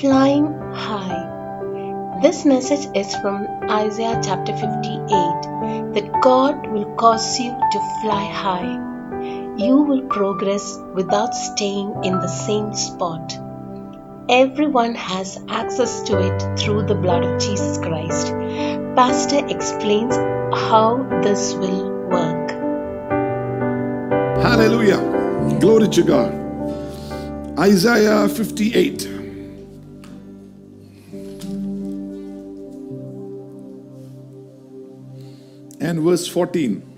Flying high. This message is from Isaiah chapter 58 that God will cause you to fly high. You will progress without staying in the same spot. Everyone has access to it through the blood of Jesus Christ. Pastor explains how this will work. Hallelujah. Glory to God. Isaiah 58. Verse 14.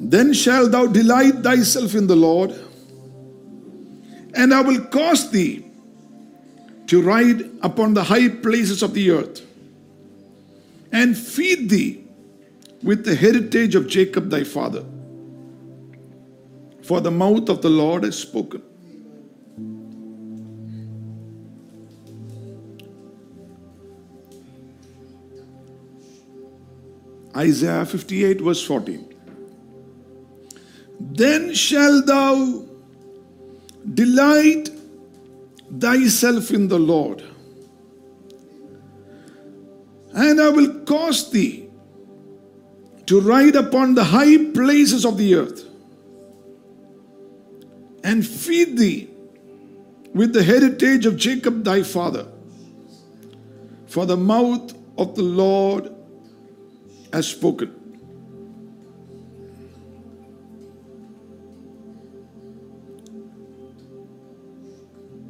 Then shalt thou delight thyself in the Lord, and I will cause thee to ride upon the high places of the earth, and feed thee with the heritage of Jacob thy father. For the mouth of the Lord has spoken. Isaiah 58, verse 14. Then shalt thou delight thyself in the Lord, and I will cause thee to ride upon the high places of the earth, and feed thee with the heritage of Jacob thy father. For the mouth of the Lord has spoken.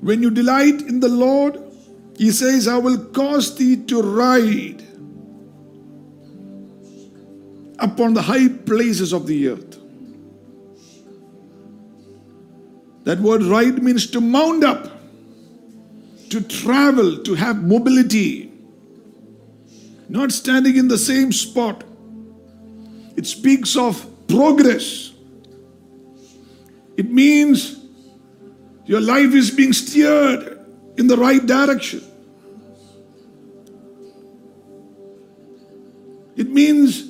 When you delight in the Lord, He says, I will cause thee to ride upon the high places of the earth. That word ride means to mount up, to travel, to have mobility, not standing in the same spot. It speaks of progress. It means your life is being steered in the right direction. It means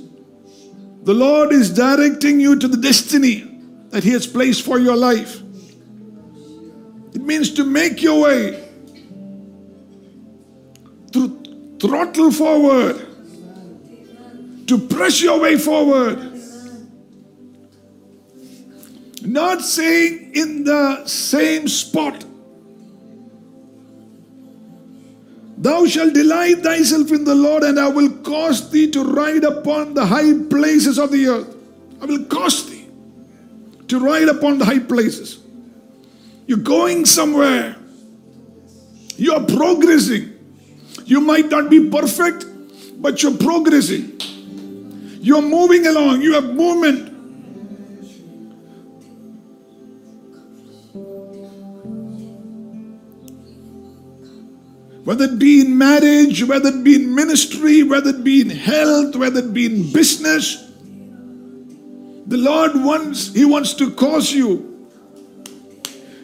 the Lord is directing you to the destiny that He has placed for your life. It means to make your way, to throttle forward, to press your way forward. Not saying in the same spot. Thou shalt delight thyself in the Lord, and I will cause thee to ride upon the high places of the earth. I will cause thee to ride upon the high places. You're going somewhere. You're progressing. You might not be perfect, but you're progressing. You're moving along. You have movement. Whether it be in marriage, whether it be in ministry, whether it be in health, whether it be in business, the Lord wants, He wants to cause you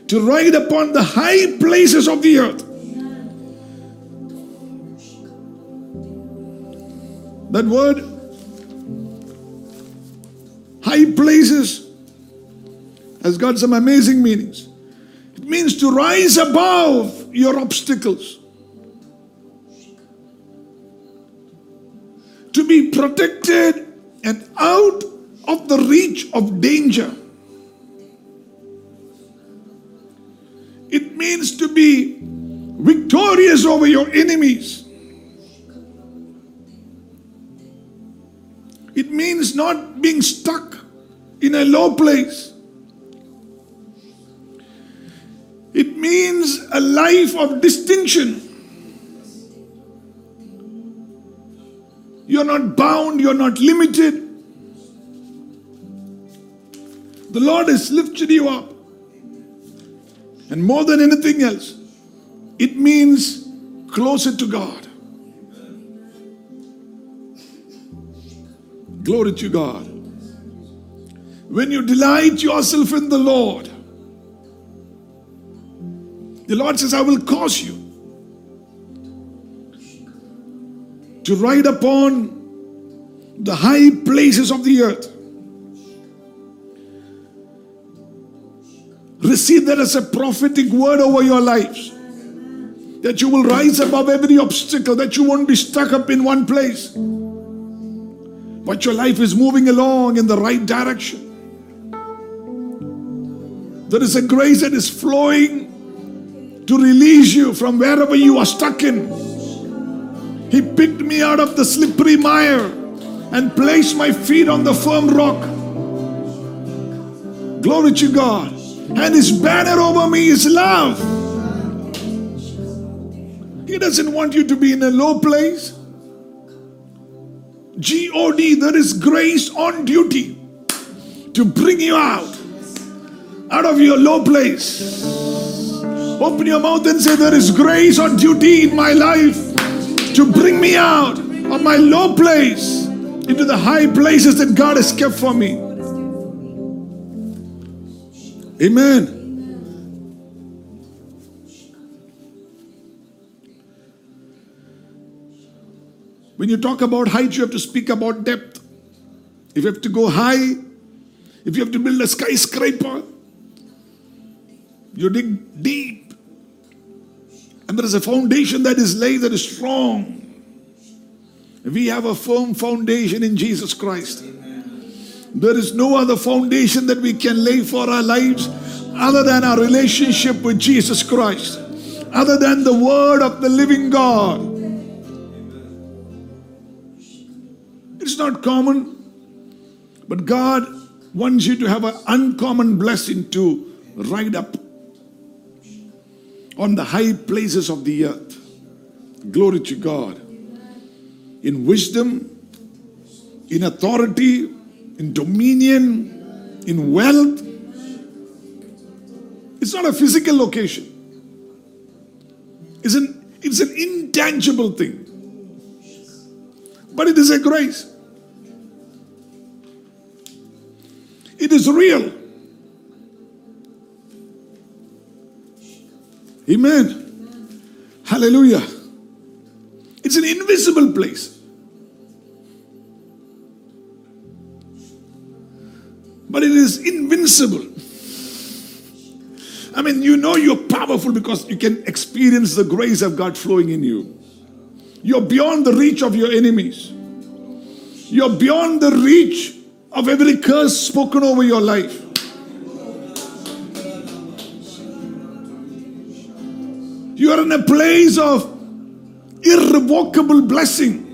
to ride upon the high places of the earth. That word, high places, has got some amazing meanings. It means to rise above your obstacles, to be protected and out of the reach of danger. It means to be victorious over your enemies. It means not being stuck in a low place. It means a life of distinction. You're not bound, you're not limited. The Lord has lifted you up. And more than anything else, it means closer to God. Glory to God. When you delight yourself in the Lord, the Lord says, I will cause you to ride upon the high places of the earth. Receive that as a prophetic word over your lives. that you will rise above every obstacle, that you won't be stuck up in one place, but your life is moving along in the right direction. There is a grace that is flowing to release you from wherever you are stuck in. He picked me out of the slippery mire and placed my feet on the firm rock. Glory to God. And his banner over me is love. He doesn't want you to be in a low place. G O D, there is grace on duty to bring you out out of your low place. Open your mouth and say, There is grace on duty in my life to bring me out of my low place into the high places that God has kept for me. Amen. When you talk about height, you have to speak about depth. If you have to go high, if you have to build a skyscraper, you dig deep. And there is a foundation that is laid that is strong. We have a firm foundation in Jesus Christ. There is no other foundation that we can lay for our lives other than our relationship with Jesus Christ, other than the Word of the living God. It's not common, but God wants you to have an uncommon blessing to ride up on the high places of the earth. Glory to God. In wisdom, in authority, in dominion, in wealth. It's not a physical location. It's an, it's an intangible thing. But it is a grace. It is real. Amen. Hallelujah. It's an invisible place. But it is invincible. I mean, you know you're powerful because you can experience the grace of God flowing in you. You're beyond the reach of your enemies. You're beyond the reach of every curse spoken over your life. You are in a place of irrevocable blessing.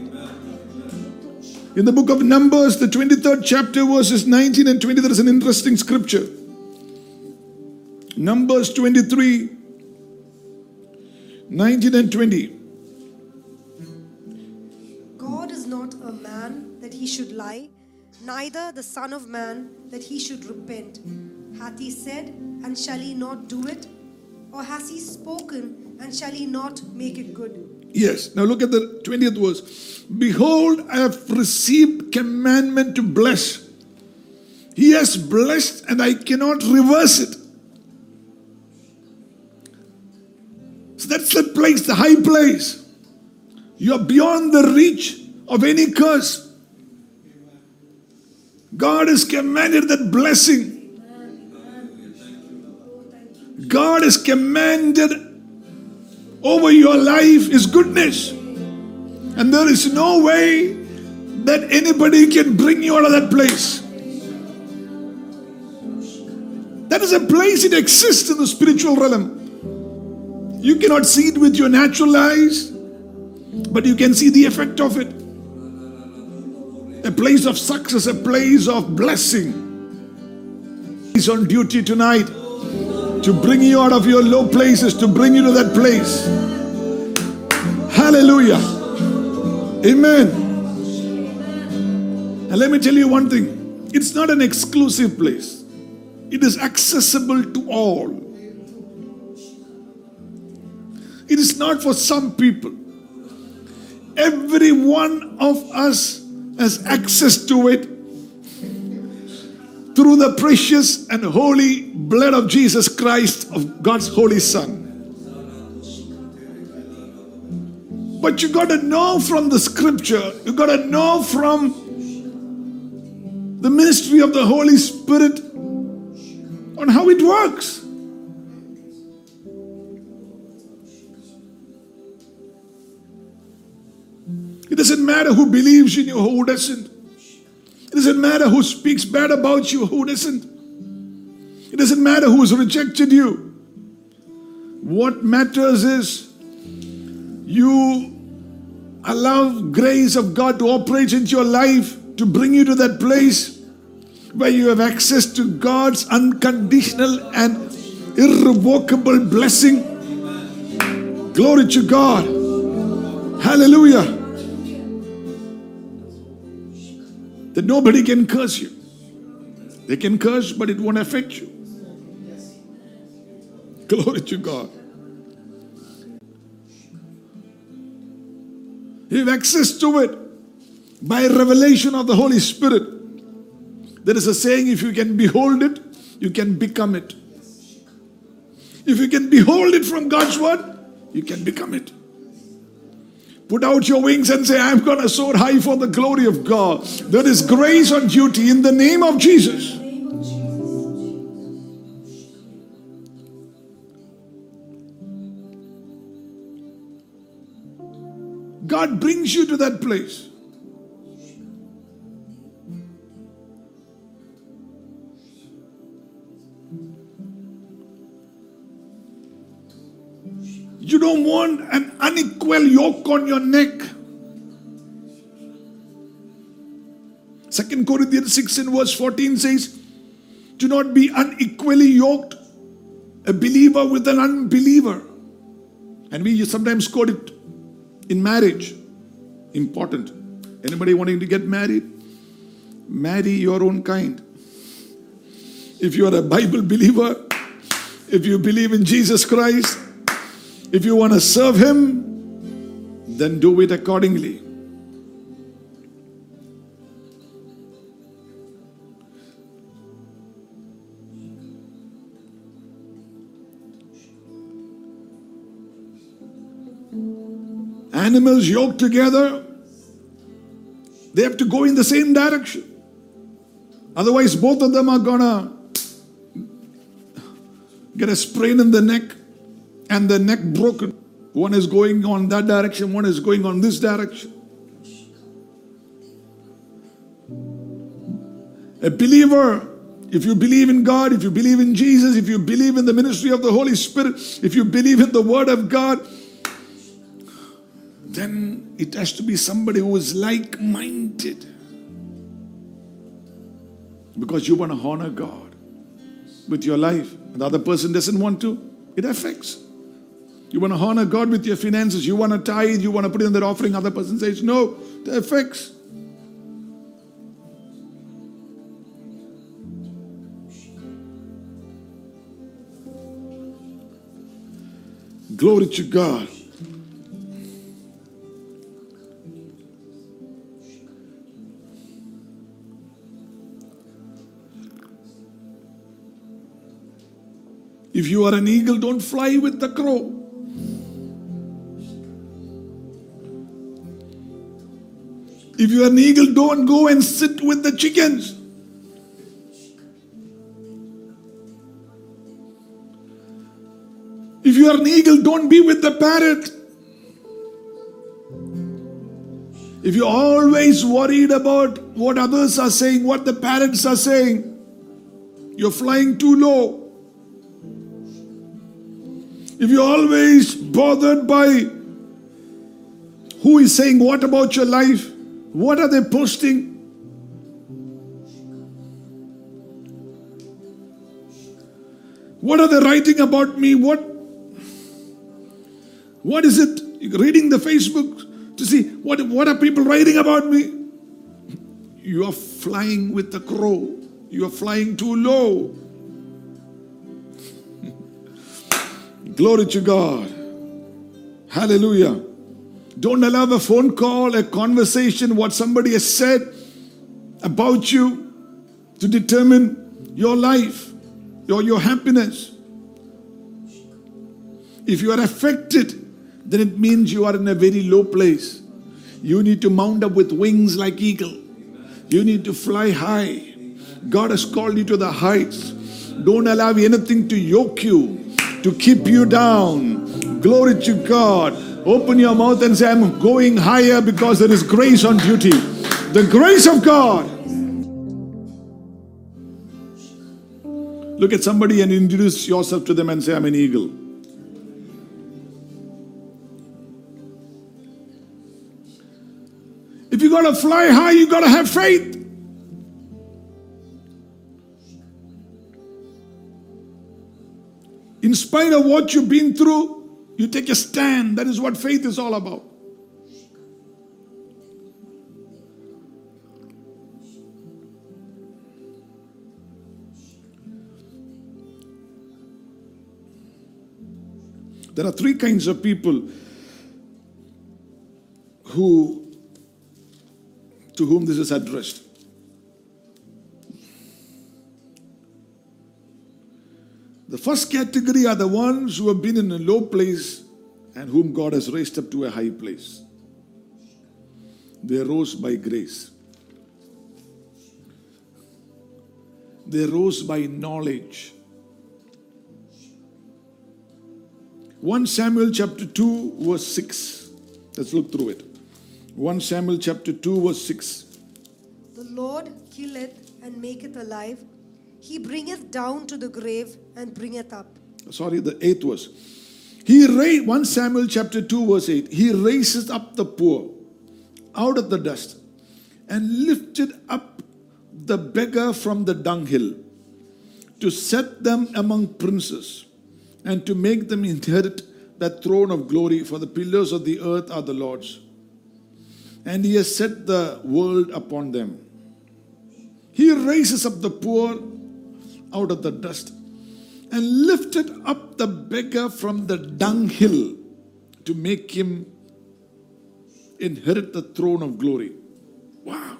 In the book of Numbers, the 23rd chapter, verses 19 and 20, there is an interesting scripture. Numbers 23, 19 and 20. God is not a man that he should lie, neither the Son of Man that he should repent. Hath he said, and shall he not do it? Or has he spoken, and shall he not make it good? Yes. Now look at the 20th verse. Behold, I have received commandment to bless. He has blessed, and I cannot reverse it. So that's the place, the high place. You are beyond the reach of any curse. God has commanded that blessing. God has commanded over your life is goodness. And there is no way that anybody can bring you out of that place. That is a place it exists in the spiritual realm. You cannot see it with your natural eyes, but you can see the effect of it. A place of success, a place of blessing. He's on duty tonight to bring you out of your low places, to bring you to that place. Hallelujah. Amen. And let me tell you one thing it's not an exclusive place, it is accessible to all. It is not for some people. Every one of us has access to it through the precious and holy blood of Jesus Christ, of God's Holy Son. But you got to know from the scripture, you got to know from the ministry of the Holy Spirit on how it works. It doesn't matter who believes in you, who doesn't. It doesn't matter who speaks bad about you, who doesn't. It doesn't matter who has rejected you. What matters is you allow grace of God to operate into your life to bring you to that place where you have access to God's unconditional and irrevocable blessing. Glory to God. Hallelujah. That nobody can curse you. They can curse, but it won't affect you. Glory to God. You have access to it by revelation of the Holy Spirit. There is a saying if you can behold it, you can become it. If you can behold it from God's word, you can become it. Put out your wings and say, I'm going to soar high for the glory of God. There is grace on duty in the name of Jesus. God brings you to that place. You don't want an unequal yoke on your neck. Second Corinthians 6 and verse 14 says, Do not be unequally yoked, a believer with an unbeliever. And we sometimes quote it in marriage. Important. Anybody wanting to get married? Marry your own kind. If you are a Bible believer, if you believe in Jesus Christ, if you want to serve Him, then do it accordingly. Animals yoked together, they have to go in the same direction. Otherwise, both of them are gonna get a sprain in the neck and the neck broken. One is going on that direction, one is going on this direction. A believer, if you believe in God, if you believe in Jesus, if you believe in the ministry of the Holy Spirit, if you believe in the Word of God, then it has to be somebody who is like minded. Because you want to honor God with your life, and the other person doesn't want to, it affects. You want to honor God with your finances, you want to tithe, you want to put in that offering, other person says no, it affects. Glory to God. If you are an eagle, don't fly with the crow. If you are an eagle, don't go and sit with the chickens. If you are an eagle, don't be with the parrot. If you're always worried about what others are saying, what the parents are saying, you're flying too low. If you're always bothered by who is saying what about your life, what are they posting? What are they writing about me? What what is it? Reading the Facebook to see what what are people writing about me? You are flying with the crow. You are flying too low. Glory to God. Hallelujah. Don't allow a phone call, a conversation, what somebody has said about you to determine your life, your, your happiness. If you are affected, then it means you are in a very low place. You need to mount up with wings like eagle. You need to fly high. God has called you to the heights. Don't allow anything to yoke you, to keep you down. Glory to God. Open your mouth and say, I'm going higher because there is grace on duty. The grace of God. Look at somebody and introduce yourself to them and say, I'm an eagle. If you got to fly high, you got to have faith. In spite of what you've been through, you take a stand. That is what faith is all about. There are three kinds of people who to whom this is addressed. The first category are the ones who have been in a low place and whom God has raised up to a high place. They rose by grace. They rose by knowledge. 1 Samuel chapter 2, verse 6. Let's look through it. 1 Samuel chapter 2, verse 6. The Lord killeth and maketh alive. He bringeth down to the grave and bringeth up. Sorry, the eighth verse. He raised 1 Samuel chapter 2, verse 8. He raises up the poor out of the dust and lifted up the beggar from the dunghill to set them among princes and to make them inherit that throne of glory, for the pillars of the earth are the Lord's. And he has set the world upon them. He raises up the poor out of the dust and lifted up the beggar from the dunghill to make him inherit the throne of glory. Wow.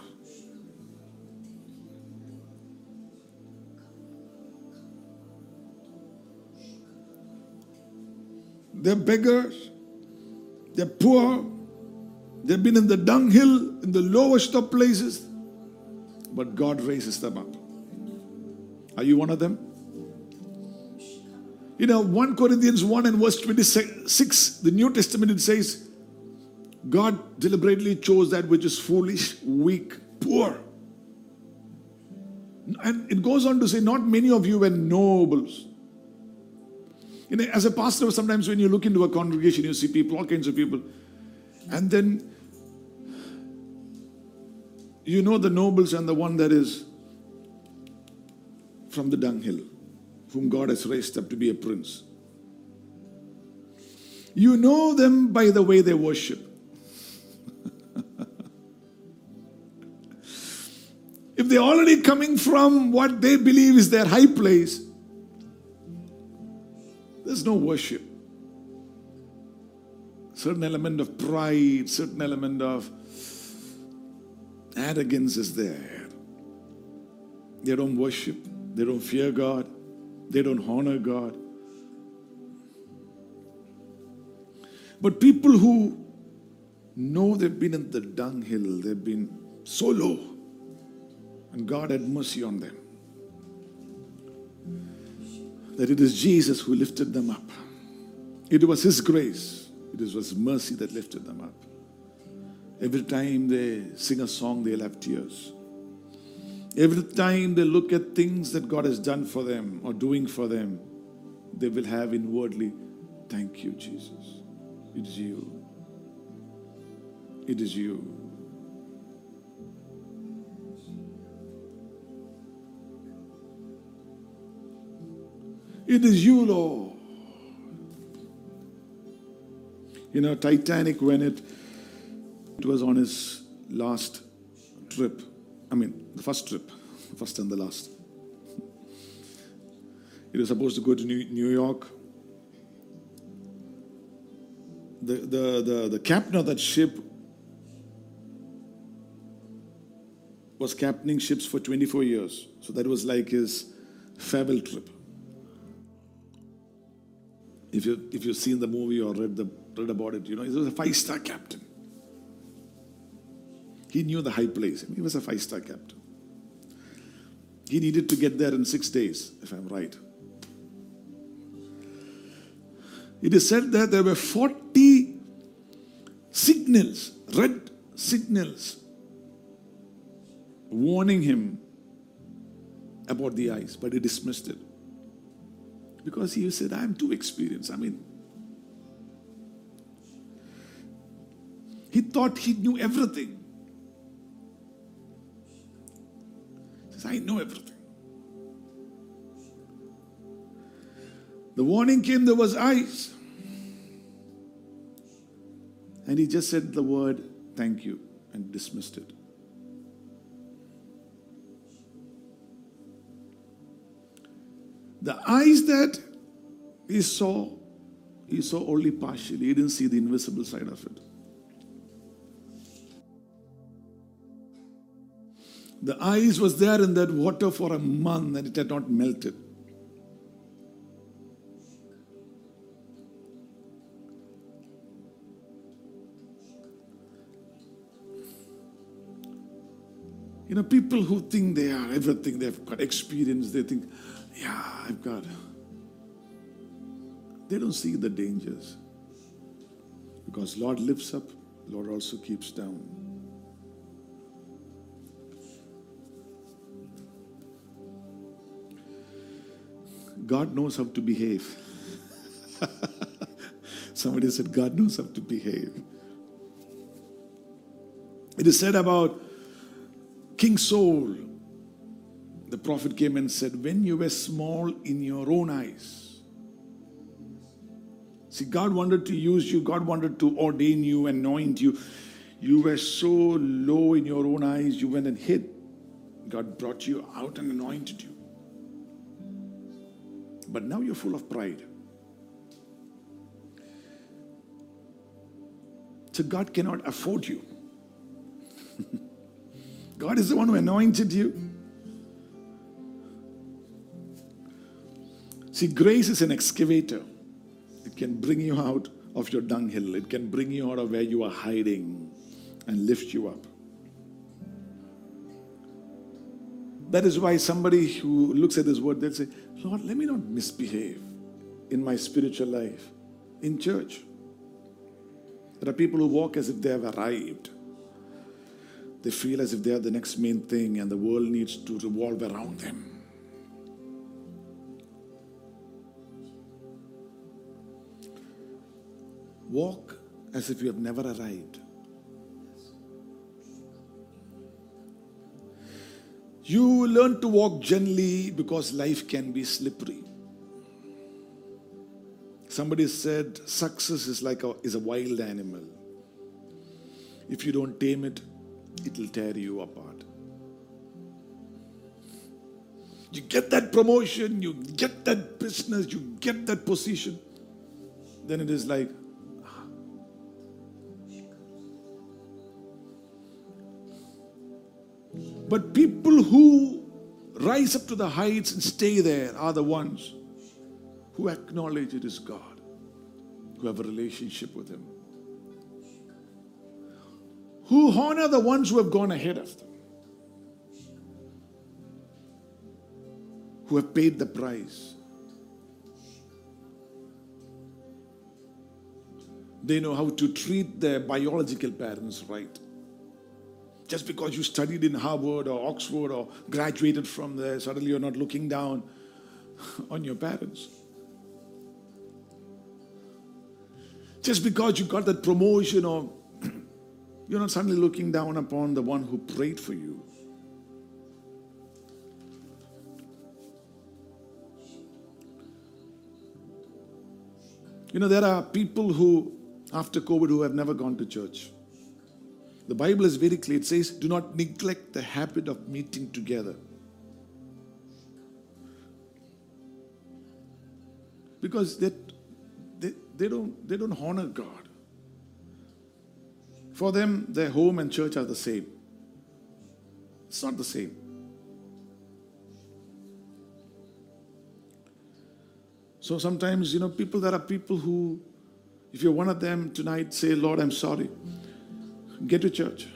They're beggars, they're poor, they've been in the dunghill, in the lowest of places, but God raises them up. Are you one of them? You know, 1 Corinthians 1 and verse 26, the New Testament, it says, God deliberately chose that which is foolish, weak, poor. And it goes on to say, not many of you were nobles. You know, as a pastor, sometimes when you look into a congregation, you see people, all kinds of people. And then you know the nobles and the one that is from the dunghill, whom God has raised up to be a prince. You know them by the way they worship. if they're already coming from what they believe is their high place, there's no worship. Certain element of pride, certain element of arrogance is there. They don't worship, they don't fear God, they don't honor God. But people who know they've been in the dunghill, they've been so low, and God had mercy on them. That it is Jesus who lifted them up. It was His grace, it was His mercy that lifted them up. Every time they sing a song, they'll have tears. Every time they look at things that God has done for them or doing for them, they will have inwardly, Thank you, Jesus. It is you. It is you. It is you, Lord. You know, Titanic, when it, it was on his last trip, I mean, the first trip, first and the last. It was supposed to go to New, York. The, the, the, the captain of that ship was captaining ships for 24 years. So that was like his farewell trip. If you if you've seen the movie or read the read about it, you know, he was a five-star captain. He knew the high place. He was a five-star captain. He needed to get there in six days, if I'm right. It is said that there were 40 signals, red signals, warning him about the eyes, but he dismissed it. Because he said, I'm too experienced. I mean, he thought he knew everything. Says, I know everything. The warning came, there was eyes. And he just said the word, thank you, and dismissed it. The eyes that he saw, he saw only partially. He didn't see the invisible side of it. The ice was there in that water for a month and it had not melted. You know, people who think they are everything, they've got experience, they think, yeah, I've got. They don't see the dangers. Because Lord lifts up, Lord also keeps down. God knows how to behave. Somebody said, God knows how to behave. It is said about King Saul, the prophet came and said, When you were small in your own eyes, see, God wanted to use you, God wanted to ordain you, anoint you. You were so low in your own eyes, you went and hid. God brought you out and anointed you. But now you're full of pride. So God cannot afford you. God is the one who anointed you. See, grace is an excavator. It can bring you out of your dunghill, it can bring you out of where you are hiding and lift you up. That is why somebody who looks at this word, they'll say, Lord, let me not misbehave in my spiritual life, in church. There are people who walk as if they have arrived. They feel as if they are the next main thing and the world needs to revolve around them. Walk as if you have never arrived. You learn to walk gently because life can be slippery. Somebody said success is like a, is a wild animal. If you don't tame it, it will tear you apart. You get that promotion, you get that business, you get that position, then it is like, But people who rise up to the heights and stay there are the ones who acknowledge it is God, who have a relationship with Him, who honor the ones who have gone ahead of them, who have paid the price. They know how to treat their biological parents right. Just because you studied in Harvard or Oxford or graduated from there, suddenly you're not looking down on your parents. Just because you got that promotion or you're not suddenly looking down upon the one who prayed for you. You know, there are people who, after COVID, who have never gone to church. The Bible is very clear. It says, do not neglect the habit of meeting together. Because they, they, they, don't, they don't honor God. For them, their home and church are the same. It's not the same. So sometimes, you know, people, there are people who, if you're one of them tonight, say, Lord, I'm sorry. Get to church.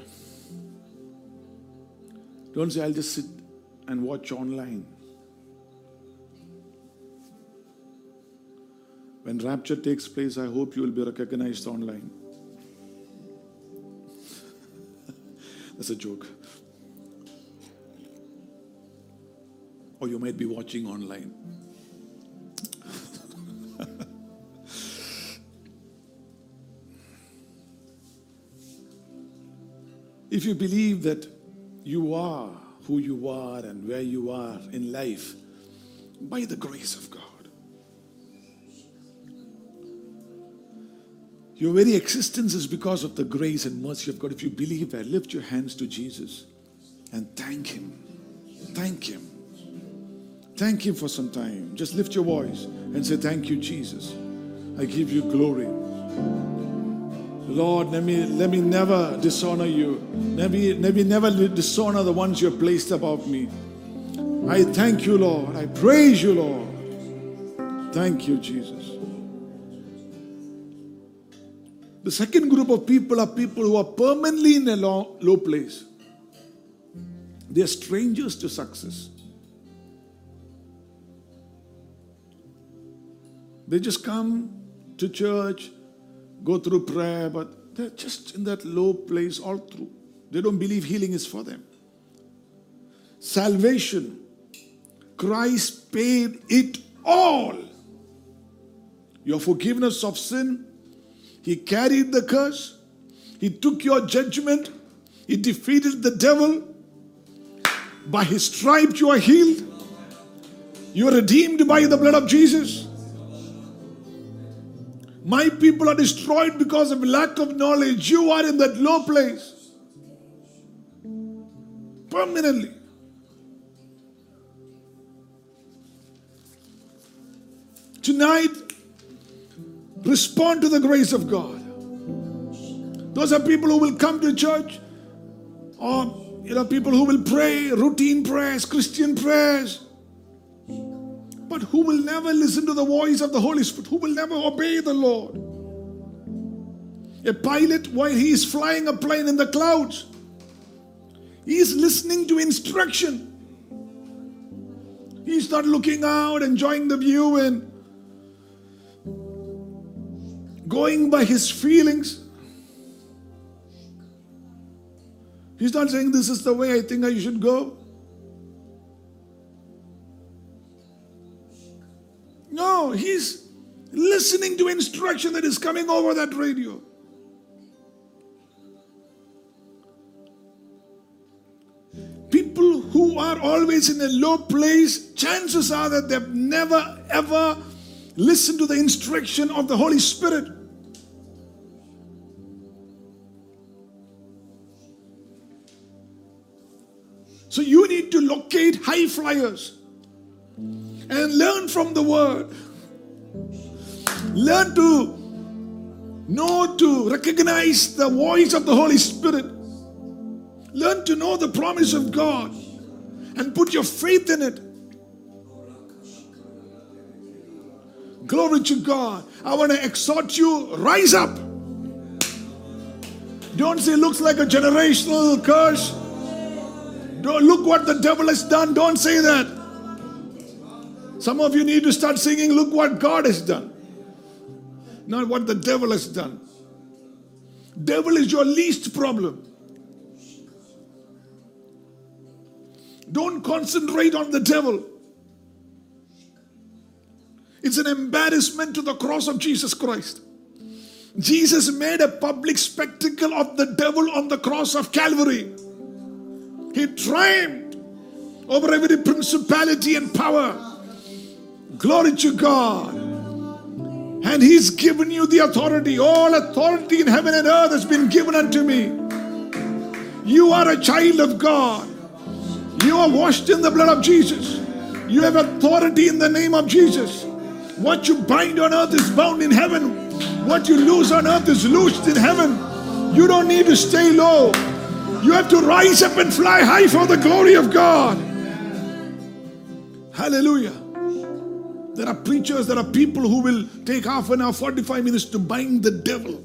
Don't say, I'll just sit and watch online. When rapture takes place, I hope you will be recognized online. That's a joke. Or you might be watching online. If you believe that you are who you are and where you are in life by the grace of God, your very existence is because of the grace and mercy of God. If you believe that, lift your hands to Jesus and thank Him. Thank Him. Thank Him for some time. Just lift your voice and say, Thank you, Jesus. I give you glory. Lord, let me, let me never dishonor you. Let me, let me never dishonor the ones you have placed above me. I thank you, Lord. I praise you, Lord. Thank you, Jesus. The second group of people are people who are permanently in a low, low place. They are strangers to success. They just come to church, go through prayer, but they're just in that low place all through. They don't believe healing is for them. Salvation, Christ paid it all. Your forgiveness of sin, He carried the curse, He took your judgment, He defeated the devil. By His stripes, you are healed. You are redeemed by the blood of Jesus. My people are destroyed because of lack of knowledge. You are in that low place permanently. Tonight, respond to the grace of God. Those are people who will come to church, or you know, people who will pray routine prayers, Christian prayers, but who will never listen to the voice of the Holy Spirit, who will never obey the Lord. A pilot, while he is flying a plane in the clouds, he is listening to instruction. He's not looking out, enjoying the view, and going by his feelings. He's not saying, This is the way I think I should go. No, he's listening to instruction that is coming over that radio. People who are always in a low place, chances are that they've never ever listened to the instruction of the Holy Spirit. So you need to locate high flyers and learn from the word. Learn to know to recognize the voice of the Holy Spirit. Learn to know the promise of God and put your faith in it. Glory to God. I want to exhort you rise up. Don't say looks like a generational curse. Don't look what the devil has done. Don't say that. Some of you need to start singing, Look what God has done, not what the devil has done. Devil is your least problem. Don't concentrate on the devil. It's an embarrassment to the cross of Jesus Christ. Jesus made a public spectacle of the devil on the cross of Calvary. He triumphed over every principality and power. Glory to God. And He's given you the authority. All authority in heaven and earth has been given unto me. You are a child of God. You are washed in the blood of Jesus. You have authority in the name of Jesus. What you bind on earth is bound in heaven. What you lose on earth is loosed in heaven. You don't need to stay low. You have to rise up and fly high for the glory of God. Hallelujah. There are preachers, there are people who will take half an hour, 45 minutes to bind the devil.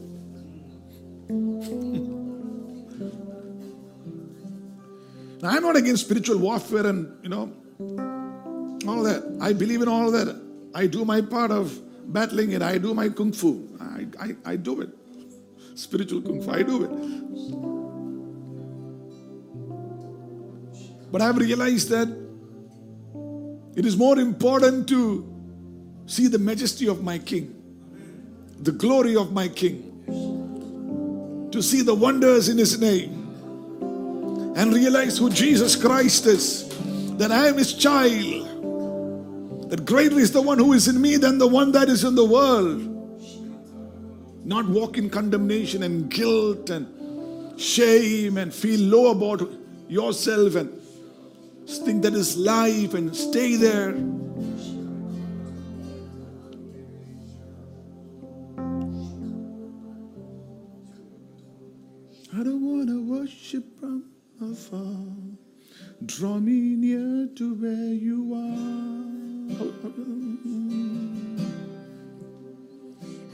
now, I'm not against spiritual warfare and, you know, all that. I believe in all that. I do my part of battling it. I do my kung fu. I, I, I do it. Spiritual kung fu, I do it. But I have realized that it is more important to see the majesty of my King, the glory of my King, to see the wonders in His name, and realize who Jesus Christ is, that I am His child, that greater is the one who is in me than the one that is in the world. Not walk in condemnation and guilt and shame and feel low about yourself and think that is life and stay there. Worship from afar. Draw me near to where you are.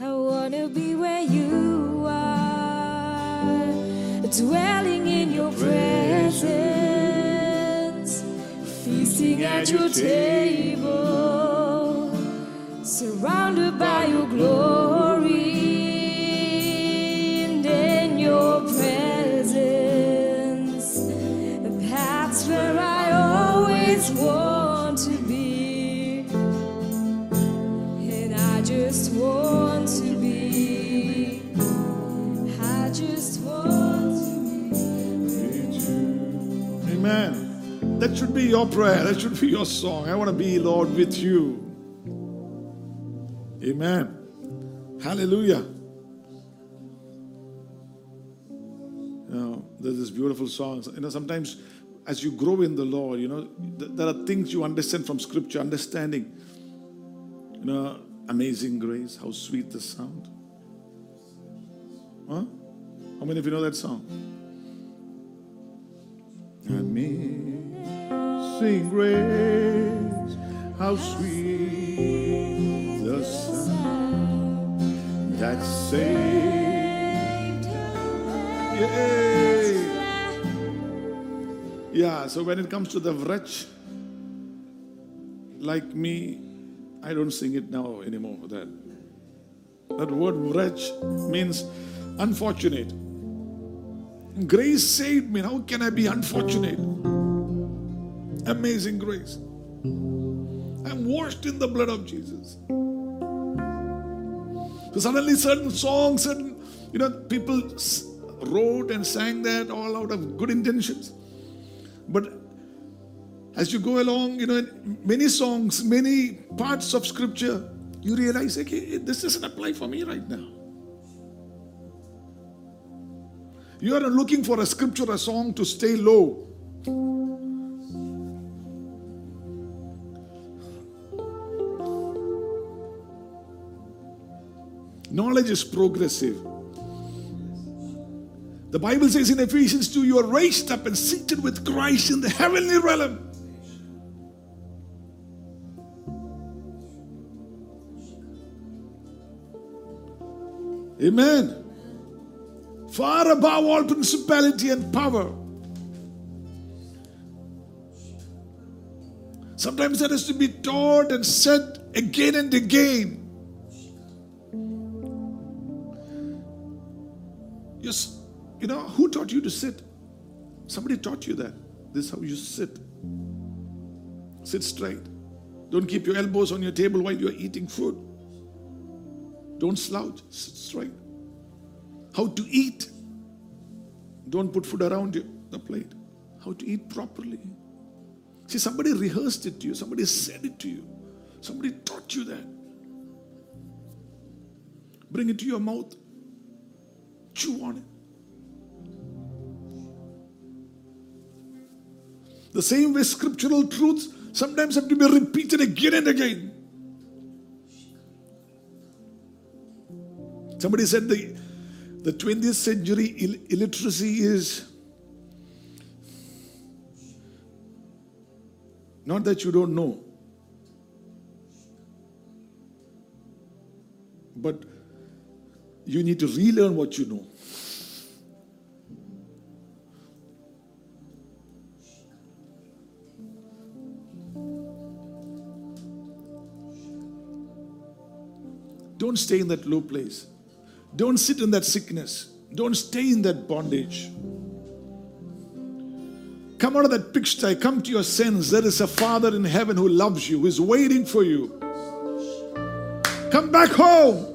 I wanna be where you are, dwelling in your presence, feasting at your table, your prayer. That should be your song. I want to be, Lord, with you. Amen. Hallelujah. You know, there's this beautiful song. You know, sometimes as you grow in the Lord, you know, th- there are things you understand from Scripture, understanding. You know, amazing grace, how sweet the sound. Huh? How many of you know that song? Amazing grace, how sweet the sound that saved. Yeah, so when it comes to the wretch, like me, I don't sing it now anymore. That that word wretch means unfortunate. Grace saved me. How can I be unfortunate? Amazing grace. I'm washed in the blood of Jesus. So suddenly, certain songs, certain you know, people wrote and sang that all out of good intentions. But as you go along, you know, many songs, many parts of scripture, you realize, okay, this doesn't apply for me right now. You are looking for a scripture, a song to stay low. Knowledge is progressive. The Bible says in Ephesians 2 you are raised up and seated with Christ in the heavenly realm. Amen. Far above all principality and power. Sometimes that has to be taught and said again and again. You know, who taught you to sit? Somebody taught you that. This is how you sit. Sit straight. Don't keep your elbows on your table while you're eating food. Don't slouch. Sit straight. How to eat. Don't put food around you, the plate. How to eat properly. See, somebody rehearsed it to you, somebody said it to you, somebody taught you that. Bring it to your mouth, chew on it. The same way scriptural truths sometimes have to be repeated again and again. Somebody said the, the 20th century Ill- illiteracy is not that you don't know, but you need to relearn what you know. Don't stay in that low place. Don't sit in that sickness. Don't stay in that bondage. Come out of that pigsty. Come to your sense. There is a Father in heaven who loves you, who is waiting for you. Come back home.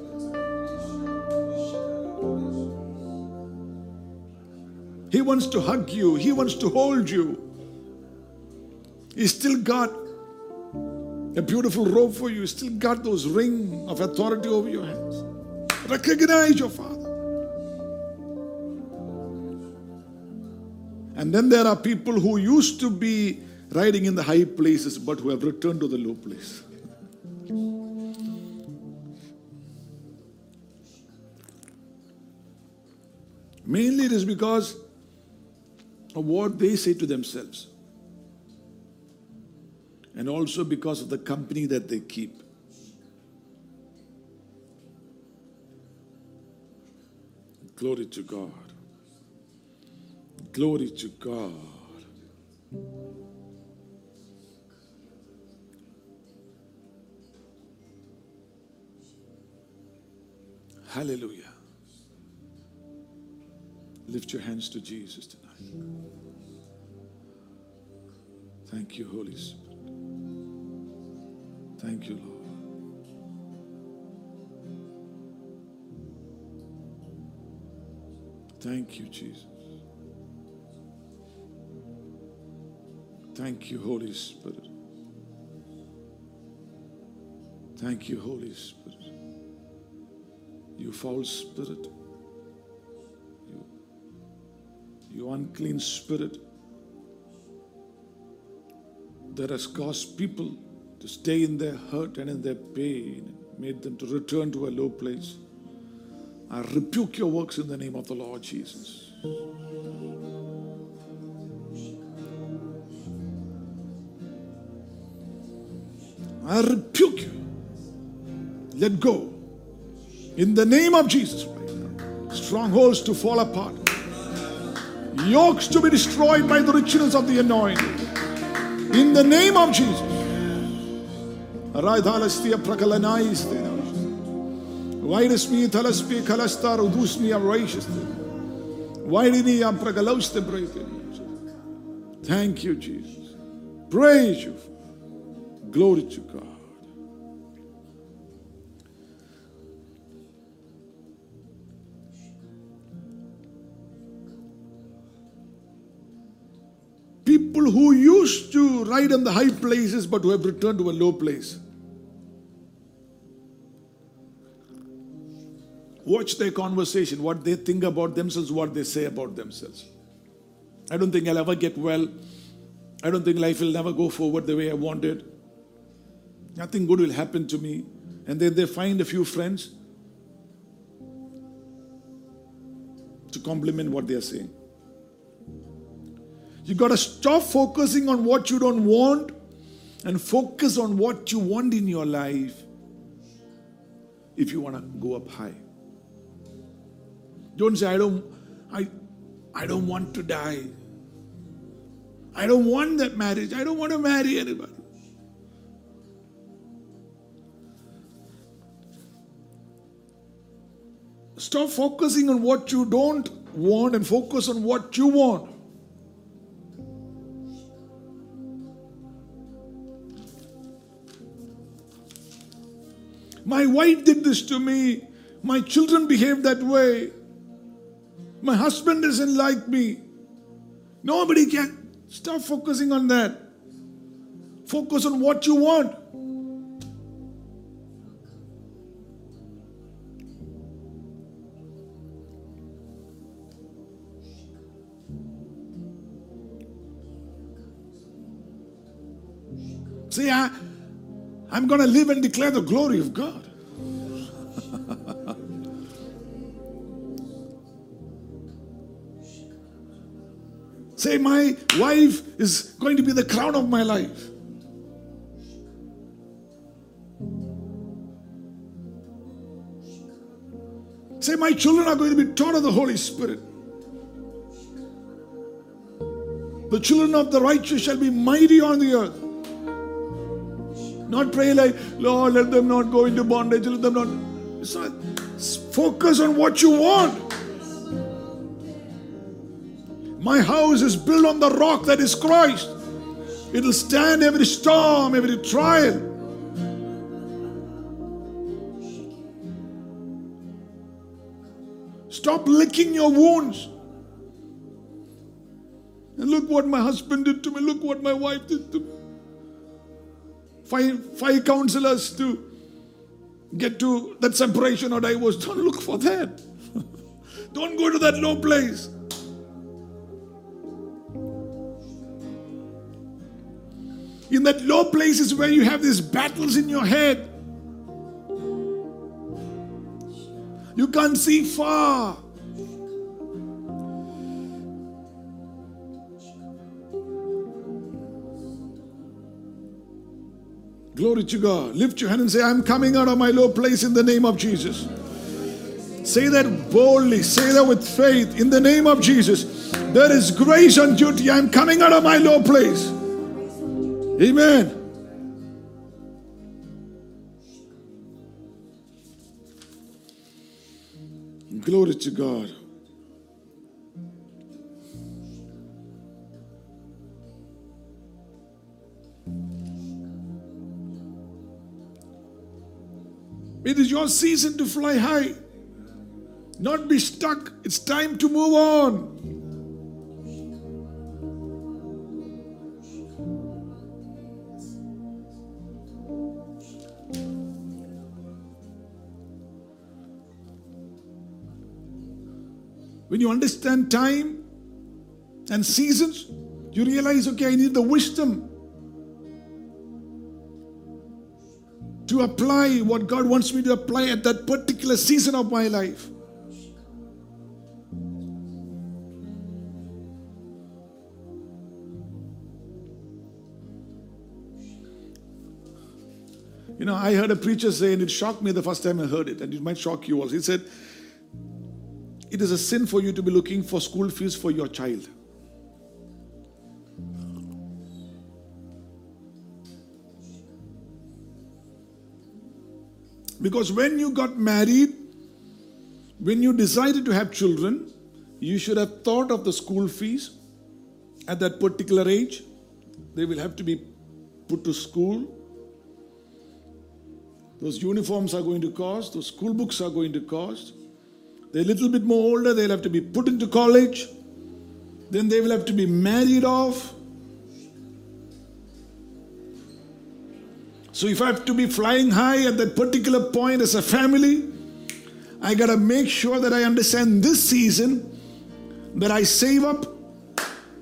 He wants to hug you, He wants to hold you. He's still got a beautiful robe for you, still got those ring of authority over your hands. Recognize your Father. And then there are people who used to be riding in the high places but who have returned to the low place. Mainly it is because of what they say to themselves. And also because of the company that they keep. Glory to God. Glory to God. Hallelujah. Lift your hands to Jesus tonight. Thank you, Holy Spirit. Thank you, Lord. Thank you, Jesus. Thank you, Holy Spirit. Thank you, Holy Spirit. You foul spirit, you, you unclean spirit that has caused people to stay in their hurt and in their pain, made them to return to a low place. I rebuke your works in the name of the Lord Jesus. I rebuke you. Let go. In the name of Jesus right now. Strongholds to fall apart. Yokes to be destroyed by the richness of the anointing. In the name of Jesus. Radhalastia prakalanaiste. Virus me talaspi kalastar udus me righteous. Widini am prakalauste Thank you, Jesus. Praise you. Glory to God. People who used to ride on the high places but who have returned to a low place. Watch their conversation, what they think about themselves, what they say about themselves. I don't think I'll ever get well. I don't think life will never go forward the way I wanted. Nothing good will happen to me. And then they find a few friends to compliment what they are saying. You got to stop focusing on what you don't want and focus on what you want in your life if you want to go up high. Don't say, I don't, I, I don't want to die. I don't want that marriage. I don't want to marry anybody. Stop focusing on what you don't want and focus on what you want. My wife did this to me. My children behave that way. My husband doesn't like me. Nobody can. Stop focusing on that. Focus on what you want. See, I, I'm going to live and declare the glory of God. Say, my wife is going to be the crown of my life. Say, my children are going to be taught of the Holy Spirit. The children of the righteous shall be mighty on the earth. Not pray like, Lord, let them not go into bondage, let them not. It's not. Focus on what you want. My house is built on the rock that is Christ. It will stand every storm, every trial. Stop licking your wounds. And look what my husband did to me. Look what my wife did to me. Five, five counselors to get to that separation or divorce. Don't look for that. Don't go to that low place. In that low place is where you have these battles in your head. You can't see far. Glory to God. Lift your hand and say, I'm coming out of my low place in the name of Jesus. Say that boldly. Say that with faith in the name of Jesus. There is grace on duty. I'm coming out of my low place. Amen. Glory to God. It is your season to fly high, not be stuck. It's time to move on. When you understand time and seasons, you realize, okay, I need the wisdom to apply what God wants me to apply at that particular season of my life. You know, I heard a preacher say, and it shocked me the first time I heard it, and it might shock you also. He said, It is a sin for you to be looking for school fees for your child. Because when you got married, when you decided to have children, you should have thought of the school fees at that particular age. They will have to be put to school. Those uniforms are going to cost, those school books are going to cost. They're a little bit more older, they'll have to be put into college. Then they will have to be married off. So if I have to be flying high at that particular point as a family, I got to make sure that I understand this season, that I save up,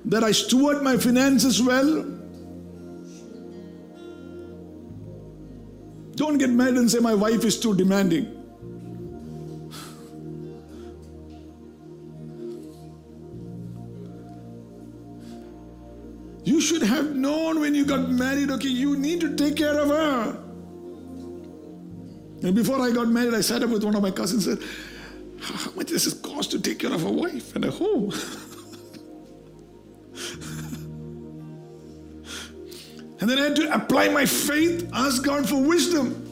that I steward my finances well. Don't get mad and say my wife is too demanding. You should have known when you got married, okay, you need to take care of her. And before I got married, I sat up with one of my cousins and said, How much does it cost to take care of a wife and a home? and then I had to apply my faith, ask God for wisdom.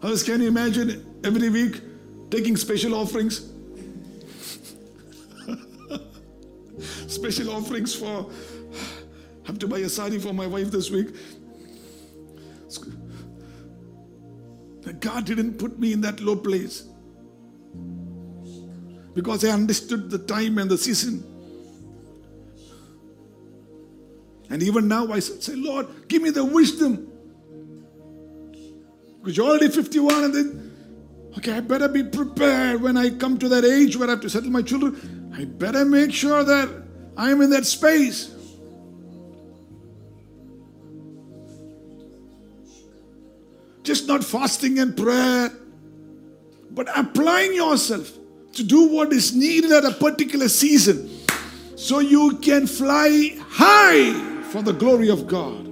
Others, can you imagine every week taking special offerings? Special offerings for have to buy a sari for my wife this week. God didn't put me in that low place because I understood the time and the season. And even now I say, Lord, give me the wisdom. Because you're already 51 and then, okay, I better be prepared when I come to that age where I have to settle my children. I better make sure that I am in that space. Just not fasting and prayer, but applying yourself to do what is needed at a particular season so you can fly high for the glory of God.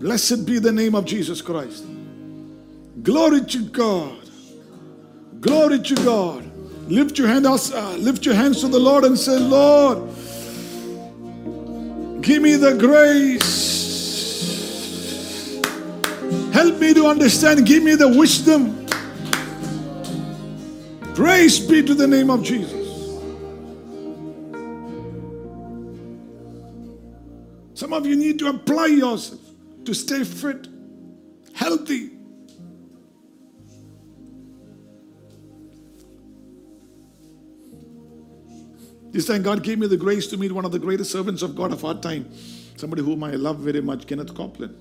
Blessed be the name of Jesus Christ. Glory to God. Glory to God. Lift your hand, uh, lift your hands to the Lord and say, Lord, give me the grace. Help me to understand. Give me the wisdom Praise be to the name of Jesus. Some of you need to apply yourself to stay fit, healthy. This time, God gave me the grace to meet one of the greatest servants of God of our time, somebody whom I love very much, Kenneth Copeland.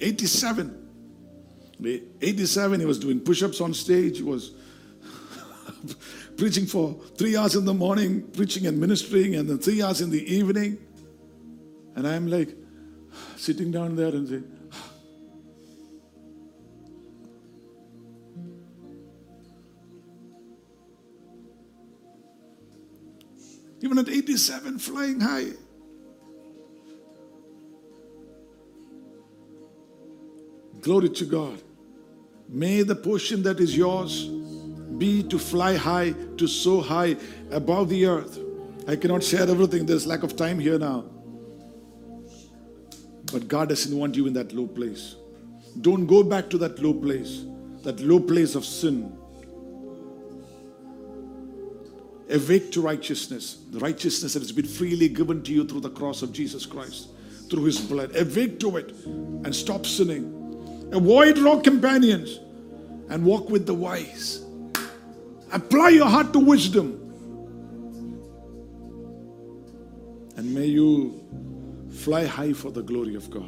87. 87, he was doing push ups on stage, he was preaching for three hours in the morning, preaching and ministering, and then three hours in the evening. And I'm like sitting down there and saying, even at 87, flying high. Glory to God. May the portion that is yours be to fly high, to soar high above the earth. I cannot share everything, there's lack of time here now. But God doesn't want you in that low place. Don't go back to that low place, that low place of sin. Awake to righteousness, the righteousness that has been freely given to you through the cross of Jesus Christ, through his blood. Awake to it and stop sinning. Avoid wrong companions and walk with the wise. Apply your heart to wisdom. And may you fly high for the glory of God.